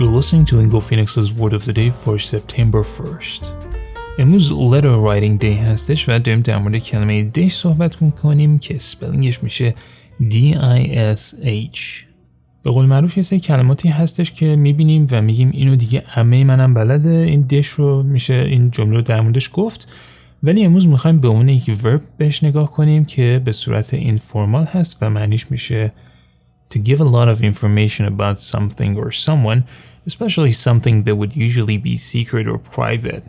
You're listening to Lingo Phoenix's Word of the Day for September 1st. امروز letter writing day هستش و داریم در مورد کلمه دیش صحبت می‌کنیم که سپلینگش میشه D-I-S-H به قول معروف یه سری کلماتی هستش که می‌بینیم و میگیم اینو دیگه همه منم بلده. این دش رو میشه این جمله رو در موردش گفت. ولی امروز می‌خوایم به اون یک ورب بهش نگاه کنیم که به صورت اینفورمال هست و معنیش میشه to give a lot of information about something or someone, especially something that would usually be secret or private.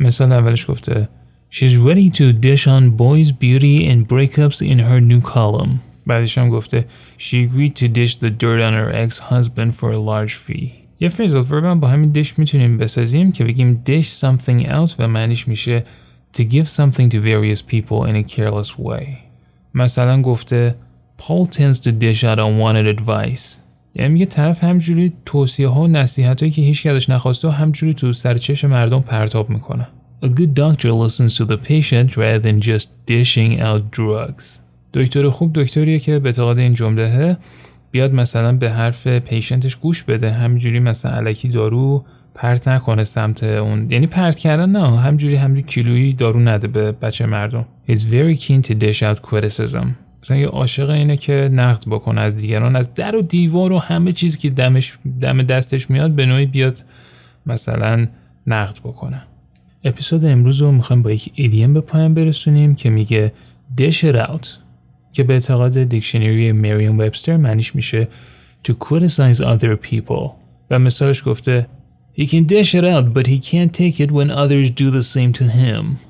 مثال اولش گفته She's ready to dish on boys' beauty and breakups in her new column. بعدش هم گفته She agreed to dish the dirt on her ex-husband for a large fee. یه فریزال ورب با همین dish میتونیم بسازیم که بگیم dish something out و معنیش میشه to give something to various people in a careless way. مثلا گفته Paul tends to dish out unwanted advice. یعنی میگه طرف همجوری توصیه ها و نصیحت هایی که هیچ ازش نخواسته و همجوری تو سرچش مردم پرتاب می‌کنه. A good doctor listens to the patient rather than just dishing out drugs. دکتر خوب دکتریه که به اعتقاد این جمله بیاد مثلا به حرف پیشنتش گوش بده همجوری مثلا علکی دارو پرت نکنه سمت اون یعنی پرت کردن نه همجوری همجوری کیلویی دارو نده به بچه مردم He's very keen to dish out criticism مثلا یه عاشق اینه که نقد بکنه از دیگران از در و دیوار و همه چیزی که دمش دم دستش میاد به نوعی بیاد مثلا نقد بکنه. اپیزود امروز رو می‌خوایم با یک ایدیم به پایان برسونیم که میگه it out که به اعتقاد دیکشنری مریون وبستر معنیش میشه to criticize other people. و مثالش گفته He can dish it out but he can't take it when others do the same to him.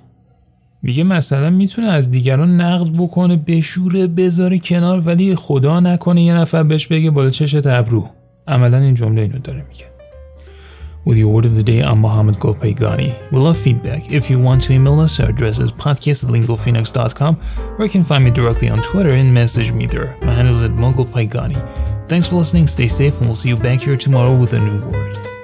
میگه مثلا می‌تونه از دیگران نقد بکنه بشوره بذاره کنار ولی خدا نکنه یه نفر بهش بگه بالا چشت ابرو عملا این جمله اینو داره میگه With your word of the day, I'm Mohammed Golpaygani. We love feedback. If you want to email us, our address is podcast@lingophoenix.com, or you can find me directly on Twitter and message me there. My handle is at. Thanks for listening, stay safe, and we'll see you back here tomorrow with a new word.